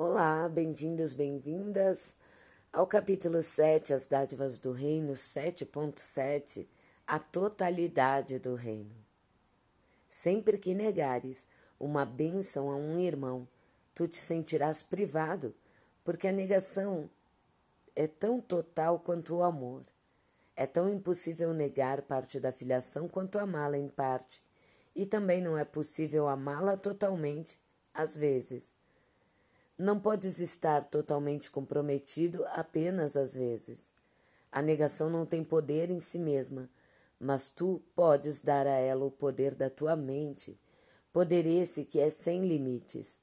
Olá, bem-vindos, bem-vindas ao capítulo 7, As Dádivas do Reino 7.7, a totalidade do reino. Sempre que negares uma bênção a um irmão, tu te sentirás privado, porque a negação é tão total quanto o amor. É tão impossível negar parte da filiação quanto amá-la em parte, e também não é possível amá-la totalmente, às vezes. Não podes estar totalmente comprometido apenas às vezes. A negação não tem poder em si mesma, mas tu podes dar a ela o poder da tua mente, poder esse que é sem limites.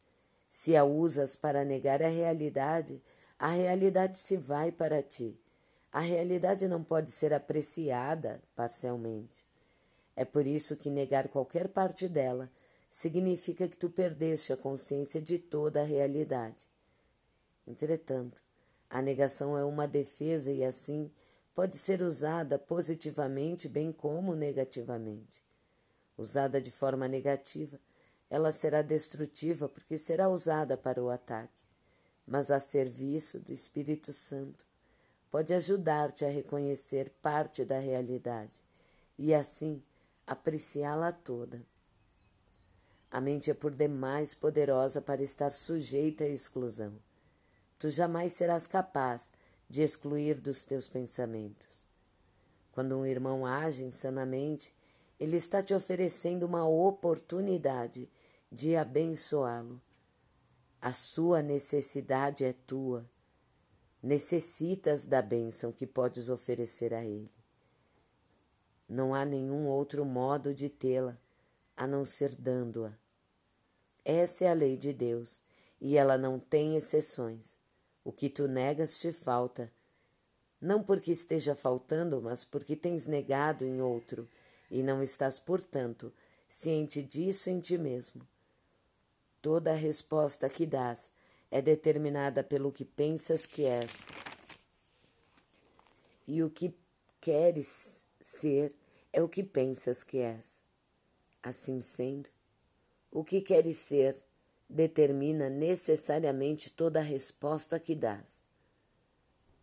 Se a usas para negar a realidade, a realidade se vai para ti. A realidade não pode ser apreciada parcialmente. É por isso que negar qualquer parte dela significa que tu perdeste a consciência de toda a realidade. Entretanto, a negação é uma defesa e assim pode ser usada positivamente bem como negativamente. Usada de forma negativa, ela será destrutiva porque será usada para o ataque, mas a serviço do Espírito Santo pode ajudar-te a reconhecer parte da realidade e assim apreciá-la toda. A mente é por demais poderosa para estar sujeita à exclusão. Tu jamais serás capaz de excluir dos teus pensamentos. Quando um irmão age insanamente, ele está te oferecendo uma oportunidade de abençoá-lo. A sua necessidade é tua. Necessitas da bênção que podes oferecer a ele. Não há nenhum outro modo de tê-la a não ser dando-a. Essa é a lei de Deus, e ela não tem exceções. O que tu negas te falta, não porque esteja faltando, mas porque tens negado em outro, e não estás, portanto, ciente disso em ti mesmo. Toda a resposta que dás é determinada pelo que pensas que és. E o que queres ser é o que pensas que és. Assim sendo, o que queres ser determina necessariamente toda a resposta que dás.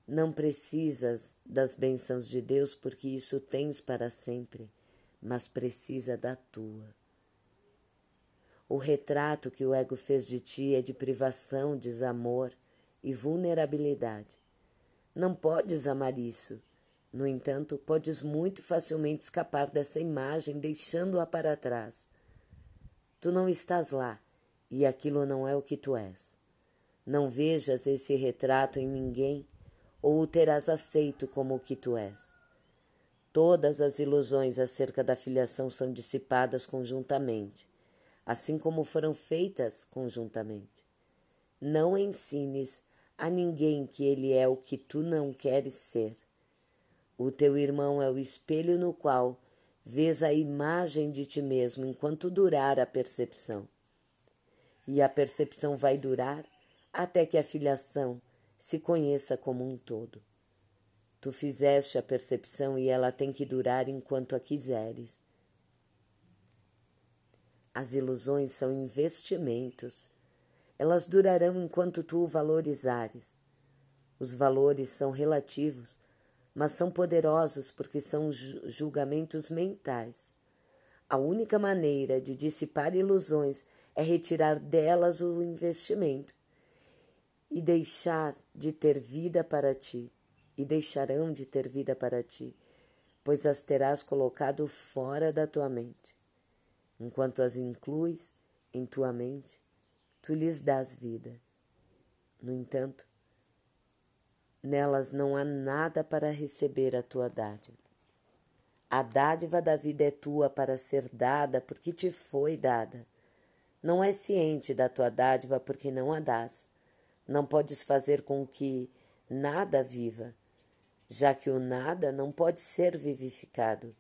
Não precisas das bênçãos de Deus porque isso tens para sempre, mas precisa da tua. O retrato que o ego fez de ti é de privação, desamor e vulnerabilidade. Não podes amar isso. No entanto, podes muito facilmente escapar dessa imagem deixando-a para trás. Tu não estás lá e aquilo não é o que tu és. Não vejas esse retrato em ninguém ou o terás aceito como o que tu és. Todas as ilusões acerca da filiação são dissipadas conjuntamente, assim como foram feitas conjuntamente. Não ensines a ninguém que ele é o que tu não queres ser. O teu irmão é o espelho no qual vês a imagem de ti mesmo enquanto durar a percepção. E a percepção vai durar até que a filiação se conheça como um todo. Tu fizeste a percepção e ela tem que durar enquanto a quiseres. As ilusões são investimentos. Elas durarão enquanto tu o valorizares. Os valores são relativos mas são poderosos porque são julgamentos mentais. A única maneira de dissipar ilusões é retirar delas o investimento e deixar de ter vida para ti, e deixarão de ter vida para ti, pois as terás colocado fora da tua mente. Enquanto as incluis em tua mente, tu lhes dás vida. No entanto, Nelas não há nada para receber a tua dádiva. A dádiva da vida é tua para ser dada porque te foi dada. Não és ciente da tua dádiva porque não a dás. Não podes fazer com que nada viva, já que o nada não pode ser vivificado.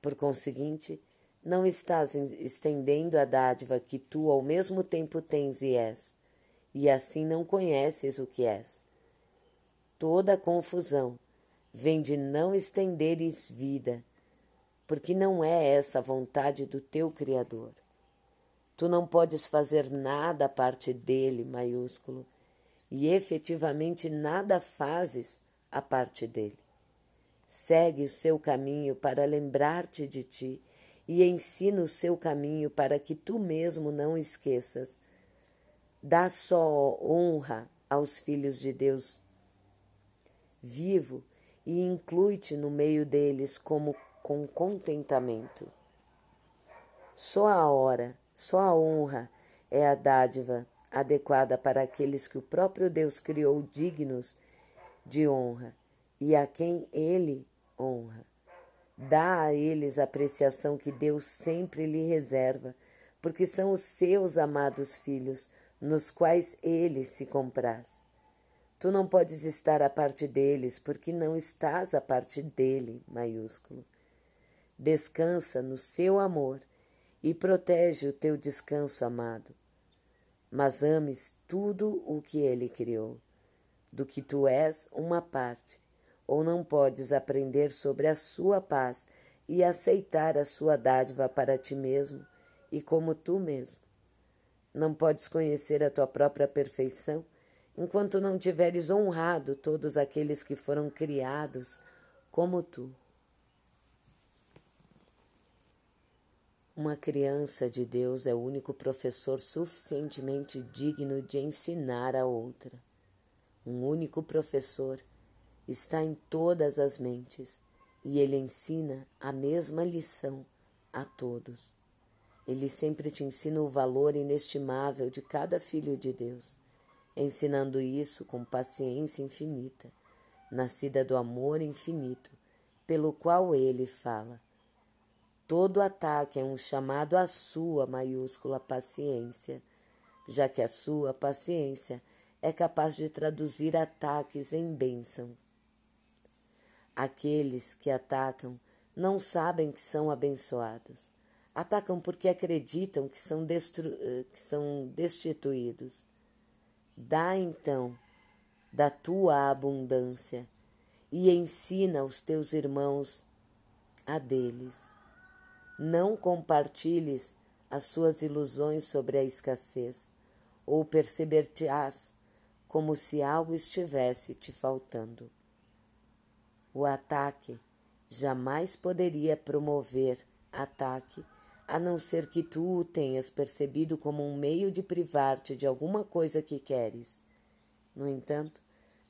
Por conseguinte, não estás estendendo a dádiva que tu ao mesmo tempo tens e és, e assim não conheces o que és. Toda a confusão vem de não estenderes vida, porque não é essa a vontade do teu Criador. Tu não podes fazer nada a parte dele, maiúsculo, e efetivamente nada fazes a parte dele. Segue o seu caminho para lembrar-te de ti e ensina o seu caminho para que tu mesmo não esqueças. Dá só honra aos filhos de Deus vivo e inclui-te no meio deles como com contentamento. Só a hora só a honra é a dádiva adequada para aqueles que o próprio Deus criou dignos de honra e a quem ele honra. Dá a eles a apreciação que Deus sempre lhe reserva, porque são os seus amados filhos, nos quais ele se compraz. Tu não podes estar à parte deles, porque não estás à parte dele, maiúsculo. Descansa no seu amor e protege o teu descanso amado. Mas ames tudo o que ele criou, do que tu és uma parte, ou não podes aprender sobre a sua paz e aceitar a sua dádiva para ti mesmo e como tu mesmo. Não podes conhecer a tua própria perfeição enquanto não tiveres honrado todos aqueles que foram criados como tu. Uma criança de Deus é o único professor suficientemente digno de ensinar a outra. Um único professor está em todas as mentes e ele ensina a mesma lição a todos. Ele sempre te ensina o valor inestimável de cada filho de Deus, ensinando isso com paciência infinita, nascida do amor infinito, pelo qual ele fala. Todo ataque é um chamado à sua maiúscula paciência, já que a sua paciência é capaz de traduzir ataques em bênção. Aqueles que atacam não sabem que são abençoados. Atacam porque acreditam que são, destru... que são destituídos. Dá então da tua abundância e ensina os teus irmãos a deles. Não compartilhes as suas ilusões sobre a escassez, ou perceber-te-ás como se algo estivesse te faltando. O ataque jamais poderia promover ataque, a não ser que tu o tenhas percebido como um meio de privar-te de alguma coisa que queres. No entanto,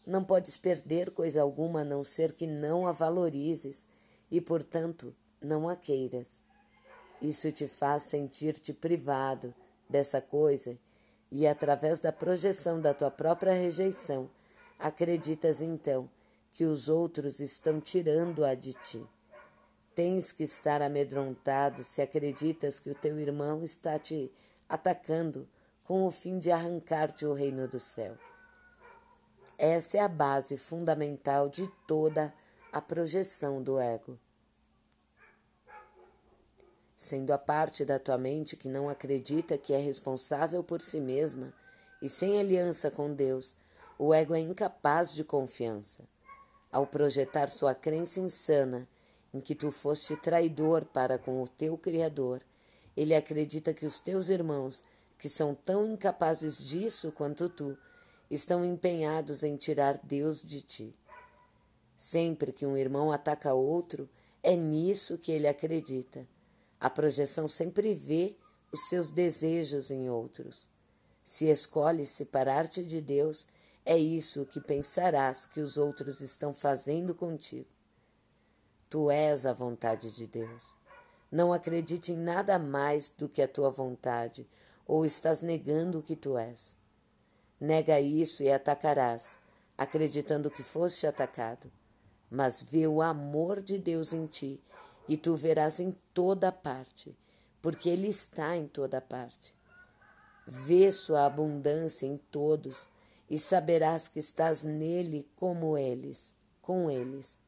não podes perder coisa alguma a não ser que não a valorizes e, portanto, não a queiras. Isso te faz sentir-te privado dessa coisa e, através da projeção da tua própria rejeição, acreditas então que os outros estão tirando-a de ti. Tens que estar amedrontado se acreditas que o teu irmão está te atacando com o fim de arrancar-te o reino do céu. Essa é a base fundamental de toda a projeção do ego sendo a parte da tua mente que não acredita que é responsável por si mesma e sem aliança com Deus, o ego é incapaz de confiança. Ao projetar sua crença insana em que tu foste traidor para com o teu Criador, ele acredita que os teus irmãos, que são tão incapazes disso quanto tu, estão empenhados em tirar Deus de ti. Sempre que um irmão ataca outro, é nisso que ele acredita a projeção sempre vê os seus desejos em outros. Se escolhes separar-te de Deus, é isso que pensarás que os outros estão fazendo contigo. Tu és a vontade de Deus. Não acredite em nada mais do que a tua vontade, ou estás negando o que tu és. Nega isso e atacarás, acreditando que foste atacado. Mas vê o amor de Deus em ti e tu verás em toda parte, porque Ele está em toda parte. Vê sua abundância em todos e saberás que estás nele como eles, com eles.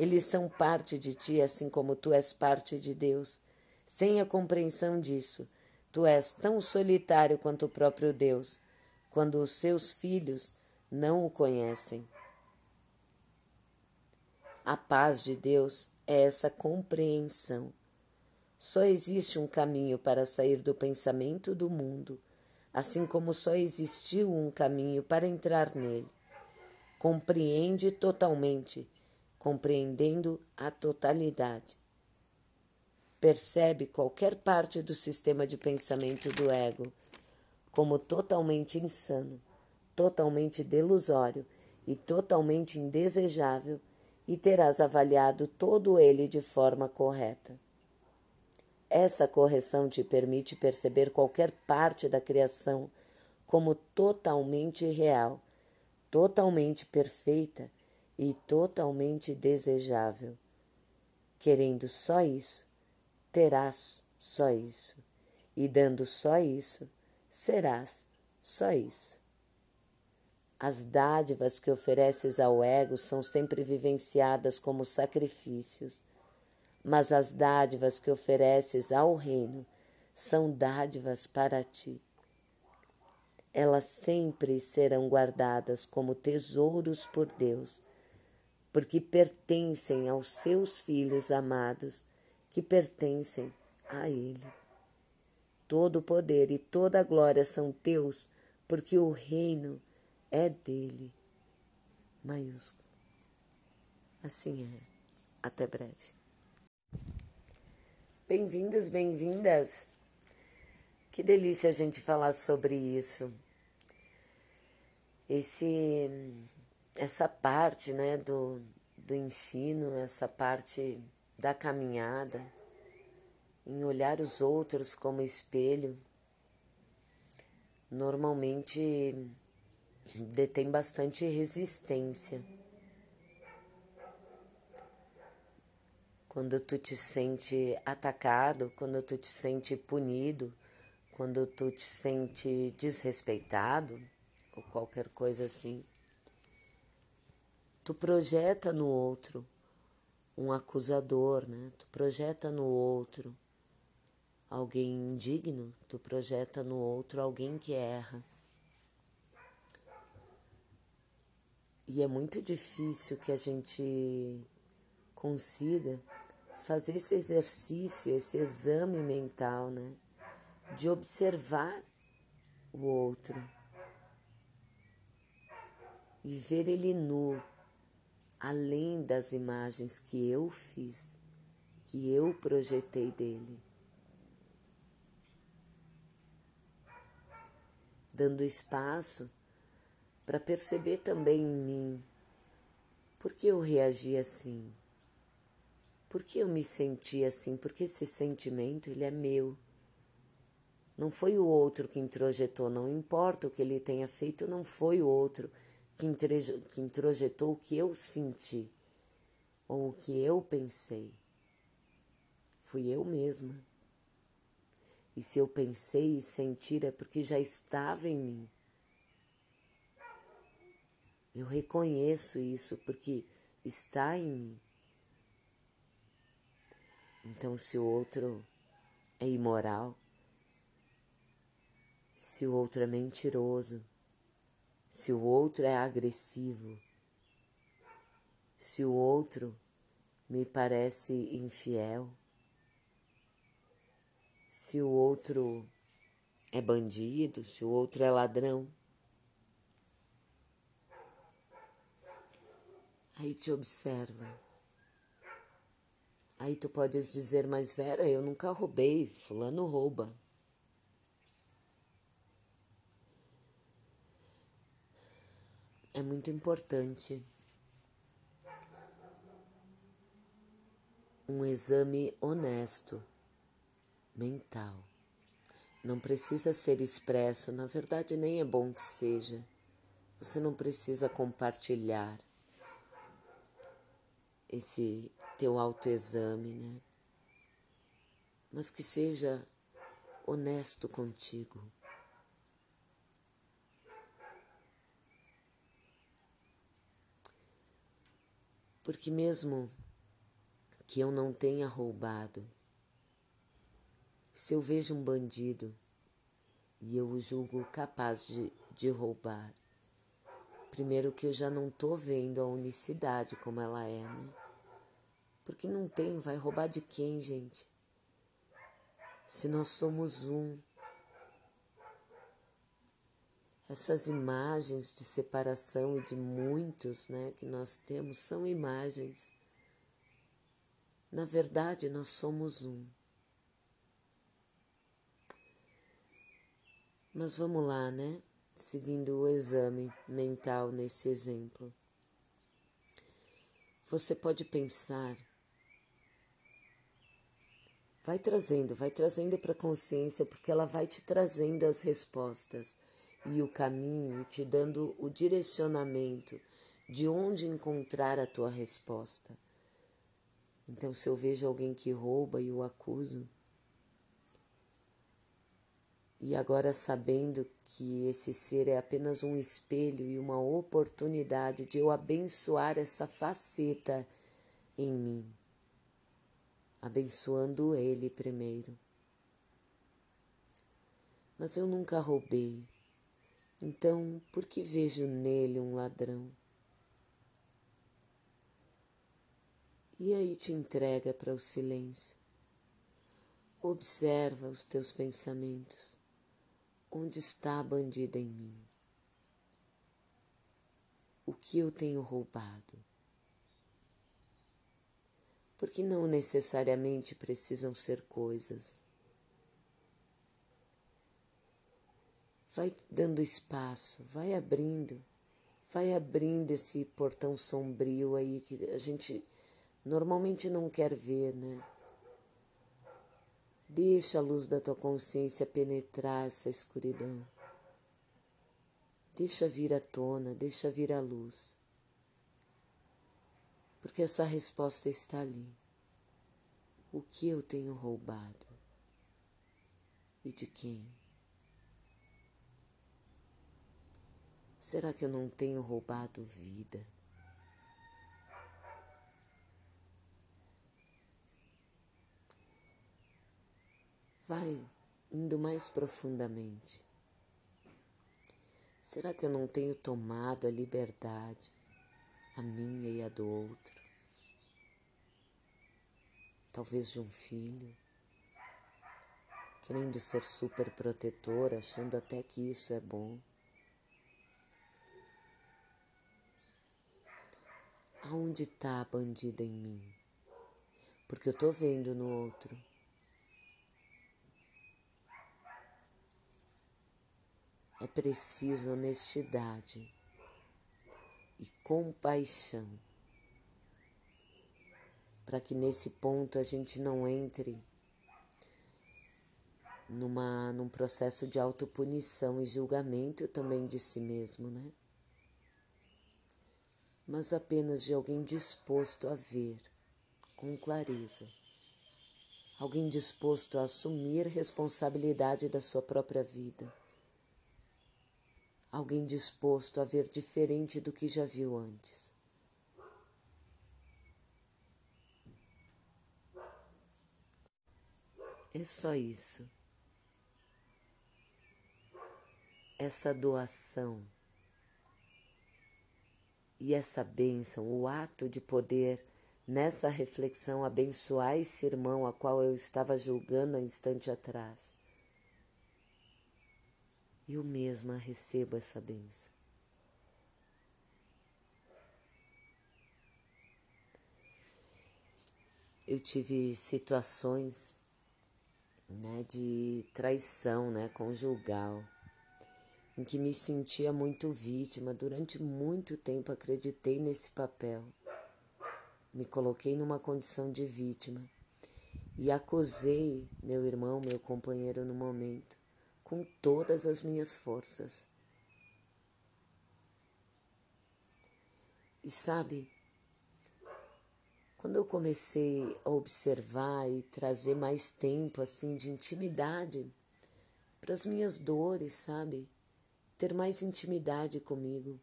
Eles são parte de ti, assim como tu és parte de Deus. Sem a compreensão disso, tu és tão solitário quanto o próprio Deus, quando os seus filhos não o conhecem. A paz de Deus é essa compreensão. Só existe um caminho para sair do pensamento do mundo, assim como só existiu um caminho para entrar nele. Compreende totalmente, compreendendo a totalidade. Percebe qualquer parte do sistema de pensamento do ego como totalmente insano, totalmente delusório e totalmente indesejável, e terás avaliado todo ele de forma correta. Essa correção te permite perceber qualquer parte da criação como totalmente real, totalmente perfeita e totalmente desejável. Querendo só isso, terás só isso, e dando só isso, serás só isso. As dádivas que ofereces ao ego são sempre vivenciadas como sacrifícios mas as dádivas que ofereces ao reino são dádivas para ti. Elas sempre serão guardadas como tesouros por Deus, porque pertencem aos seus filhos amados, que pertencem a Ele. Todo o poder e toda a glória são teus, porque o reino é dele. Maiúsculo. Assim é. Até breve. Bem-vindos, bem-vindas. Que delícia a gente falar sobre isso. Esse essa parte, né, do do ensino, essa parte da caminhada em olhar os outros como espelho, normalmente detém bastante resistência. quando tu te sente atacado, quando tu te sente punido, quando tu te sente desrespeitado ou qualquer coisa assim, tu projeta no outro um acusador, né? Tu projeta no outro alguém indigno, tu projeta no outro alguém que erra. E é muito difícil que a gente consiga fazer esse exercício, esse exame mental, né? De observar o outro e ver ele nu, além das imagens que eu fiz, que eu projetei dele. Dando espaço para perceber também em mim por que eu reagi assim por que eu me senti assim? Porque esse sentimento, ele é meu. Não foi o outro que introjetou, não importa o que ele tenha feito, não foi o outro que, que introjetou o que eu senti ou o que eu pensei. Fui eu mesma. E se eu pensei e sentir é porque já estava em mim. Eu reconheço isso porque está em mim. Então, se o outro é imoral, se o outro é mentiroso, se o outro é agressivo, se o outro me parece infiel, se o outro é bandido, se o outro é ladrão. Aí te observa. Aí tu podes dizer, mas Vera, eu nunca roubei, fulano rouba. É muito importante um exame honesto, mental. Não precisa ser expresso, na verdade, nem é bom que seja. Você não precisa compartilhar esse teu autoexame, né? Mas que seja honesto contigo. Porque mesmo que eu não tenha roubado, se eu vejo um bandido e eu o julgo capaz de, de roubar, primeiro que eu já não tô vendo a unicidade como ela é, né? Porque não tem, vai roubar de quem, gente? se nós somos um. Essas imagens de separação e de muitos né, que nós temos são imagens. Na verdade, nós somos um. Mas vamos lá, né? Seguindo o exame mental nesse exemplo. Você pode pensar Vai trazendo, vai trazendo para a consciência, porque ela vai te trazendo as respostas e o caminho, te dando o direcionamento de onde encontrar a tua resposta. Então, se eu vejo alguém que rouba e o acuso, e agora sabendo que esse ser é apenas um espelho e uma oportunidade de eu abençoar essa faceta em mim abençoando ele primeiro. Mas eu nunca roubei, então por que vejo nele um ladrão? E aí te entrega para o silêncio. Observa os teus pensamentos. Onde está a bandida em mim? O que eu tenho roubado? porque não necessariamente precisam ser coisas. Vai dando espaço, vai abrindo, vai abrindo esse portão sombrio aí que a gente normalmente não quer ver, né? Deixa a luz da tua consciência penetrar essa escuridão. Deixa vir à tona, deixa vir a luz porque essa resposta está ali. O que eu tenho roubado? E de quem? Será que eu não tenho roubado vida? Vai indo mais profundamente. Será que eu não tenho tomado a liberdade a minha e a do outro, talvez de um filho, querendo ser super protetor, achando até que isso é bom. Aonde está a bandida em mim? Porque eu estou vendo no outro. É preciso honestidade e compaixão, para que nesse ponto a gente não entre numa, num processo de autopunição e julgamento também de si mesmo, né? Mas apenas de alguém disposto a ver com clareza, alguém disposto a assumir responsabilidade da sua própria vida alguém disposto a ver diferente do que já viu antes. É só isso. Essa doação e essa bênção, o ato de poder, nessa reflexão, abençoar esse irmão a qual eu estava julgando há instante atrás eu mesma recebo essa benção. Eu tive situações né, de traição né, conjugal, em que me sentia muito vítima. Durante muito tempo acreditei nesse papel. Me coloquei numa condição de vítima e acusei meu irmão, meu companheiro no momento com todas as minhas forças. E sabe, quando eu comecei a observar e trazer mais tempo assim de intimidade para as minhas dores, sabe? Ter mais intimidade comigo.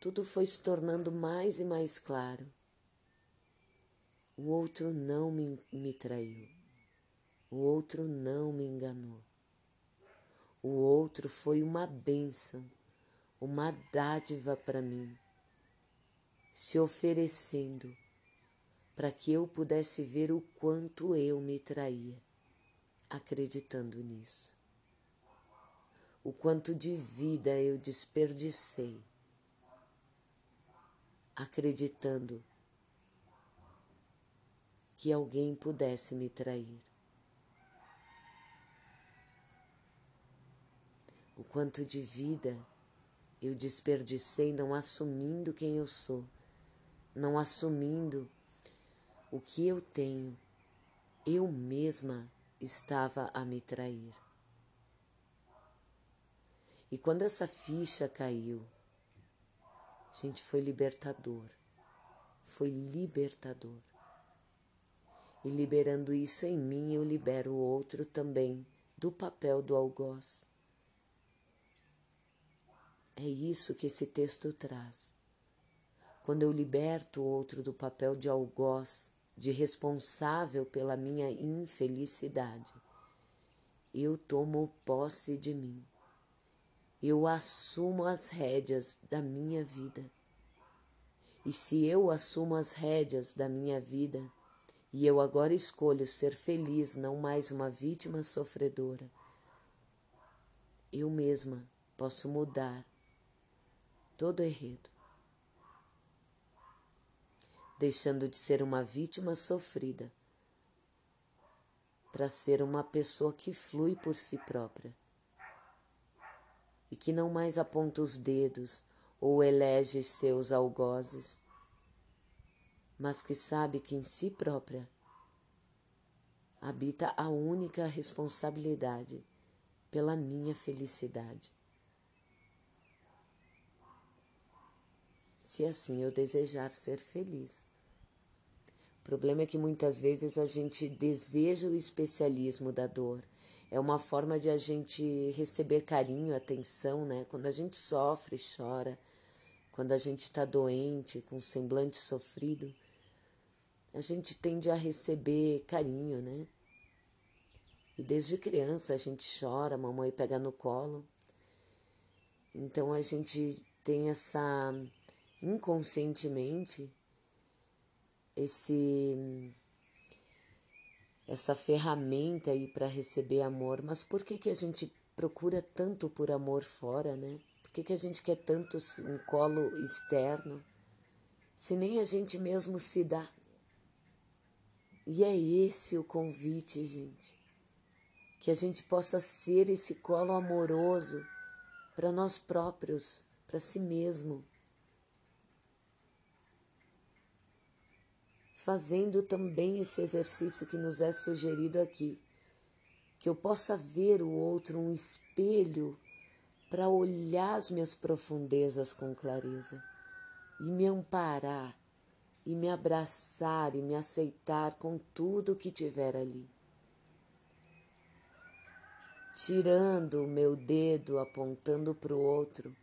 Tudo foi se tornando mais e mais claro. O outro não me, me traiu. O outro não me enganou. O outro foi uma bênção, uma dádiva para mim, se oferecendo para que eu pudesse ver o quanto eu me traía. acreditando nisso. O quanto de vida eu desperdicei acreditando que alguém pudesse me trair. O quanto de vida eu desperdicei não assumindo quem eu sou, não assumindo o que eu tenho. Eu mesma estava a me trair. E quando essa ficha caiu, gente, foi libertador. Foi libertador. E liberando isso em mim, eu libero o outro também do papel do algoz. É isso que esse texto traz. Quando eu liberto o outro do papel de algoz, de responsável pela minha infelicidade, eu tomo posse de mim. Eu assumo as rédeas da minha vida. E se eu assumo as rédeas da minha vida, e eu agora escolho ser feliz, não mais uma vítima sofredora, eu mesma posso mudar todo enredo, deixando de ser uma vítima sofrida para ser uma pessoa que flui por si própria e que não mais aponta os dedos ou elege seus algozes, mas que sabe que em si própria habita a única responsabilidade pela minha felicidade. se assim eu desejar ser feliz. O problema é que muitas vezes a gente deseja o especialismo da dor. É uma forma de a gente receber carinho, atenção, né? Quando a gente sofre, chora, quando a gente está doente, com semblante sofrido, a gente tende a receber carinho, né? E desde criança a gente chora, a mamãe pega no colo. Então a gente tem essa inconscientemente esse essa ferramenta aí para receber amor, mas por que que a gente procura tanto por amor fora, né? Por que que a gente quer tanto um colo externo, se nem a gente mesmo se dá? E é esse o convite, gente, que a gente possa ser esse colo amoroso para nós próprios, para si mesmo. Fazendo também esse exercício que nos é sugerido aqui, que eu possa ver o outro um espelho para olhar as minhas profundezas com clareza e me amparar e me abraçar e me aceitar com tudo que tiver ali. Tirando o meu dedo apontando para o outro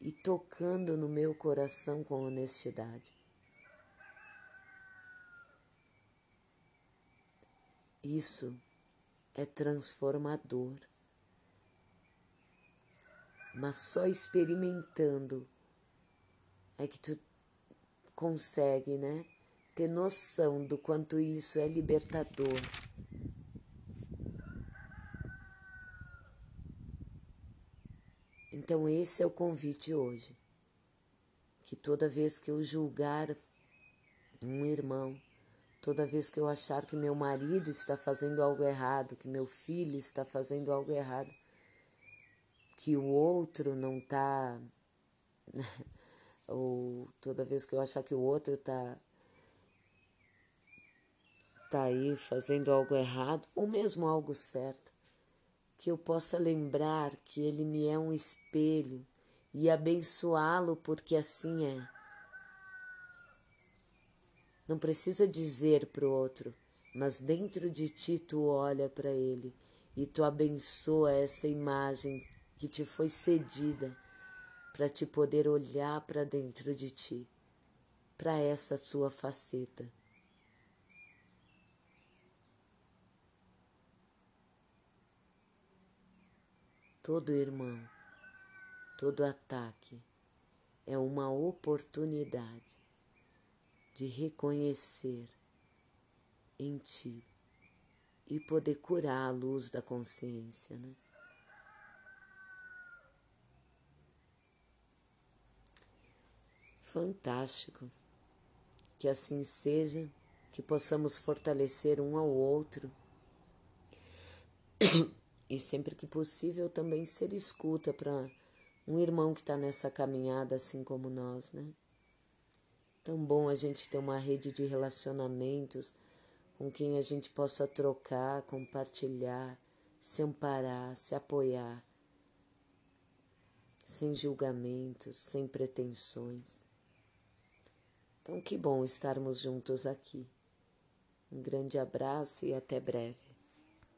e tocando no meu coração com honestidade. Isso é transformador. Mas só experimentando é que tu consegue, né? Ter noção do quanto isso é libertador. Então, esse é o convite hoje. Que toda vez que eu julgar um irmão, Toda vez que eu achar que meu marido está fazendo algo errado, que meu filho está fazendo algo errado, que o outro não está. ou toda vez que eu achar que o outro está tá aí fazendo algo errado, ou mesmo algo certo, que eu possa lembrar que ele me é um espelho e abençoá-lo porque assim é. Não precisa dizer para o outro, mas dentro de ti tu olha para ele e tu abençoa essa imagem que te foi cedida para te poder olhar para dentro de ti, para essa sua faceta. Todo irmão, todo ataque é uma oportunidade de reconhecer em ti e poder curar a luz da consciência, né? Fantástico. Que assim seja, que possamos fortalecer um ao outro e sempre que possível também ser escuta para um irmão que está nessa caminhada assim como nós, né? Tão bom a gente ter uma rede de relacionamentos com quem a gente possa trocar, compartilhar, se amparar, se apoiar, sem julgamentos, sem pretensões. Então, que bom estarmos juntos aqui. Um grande abraço e até breve.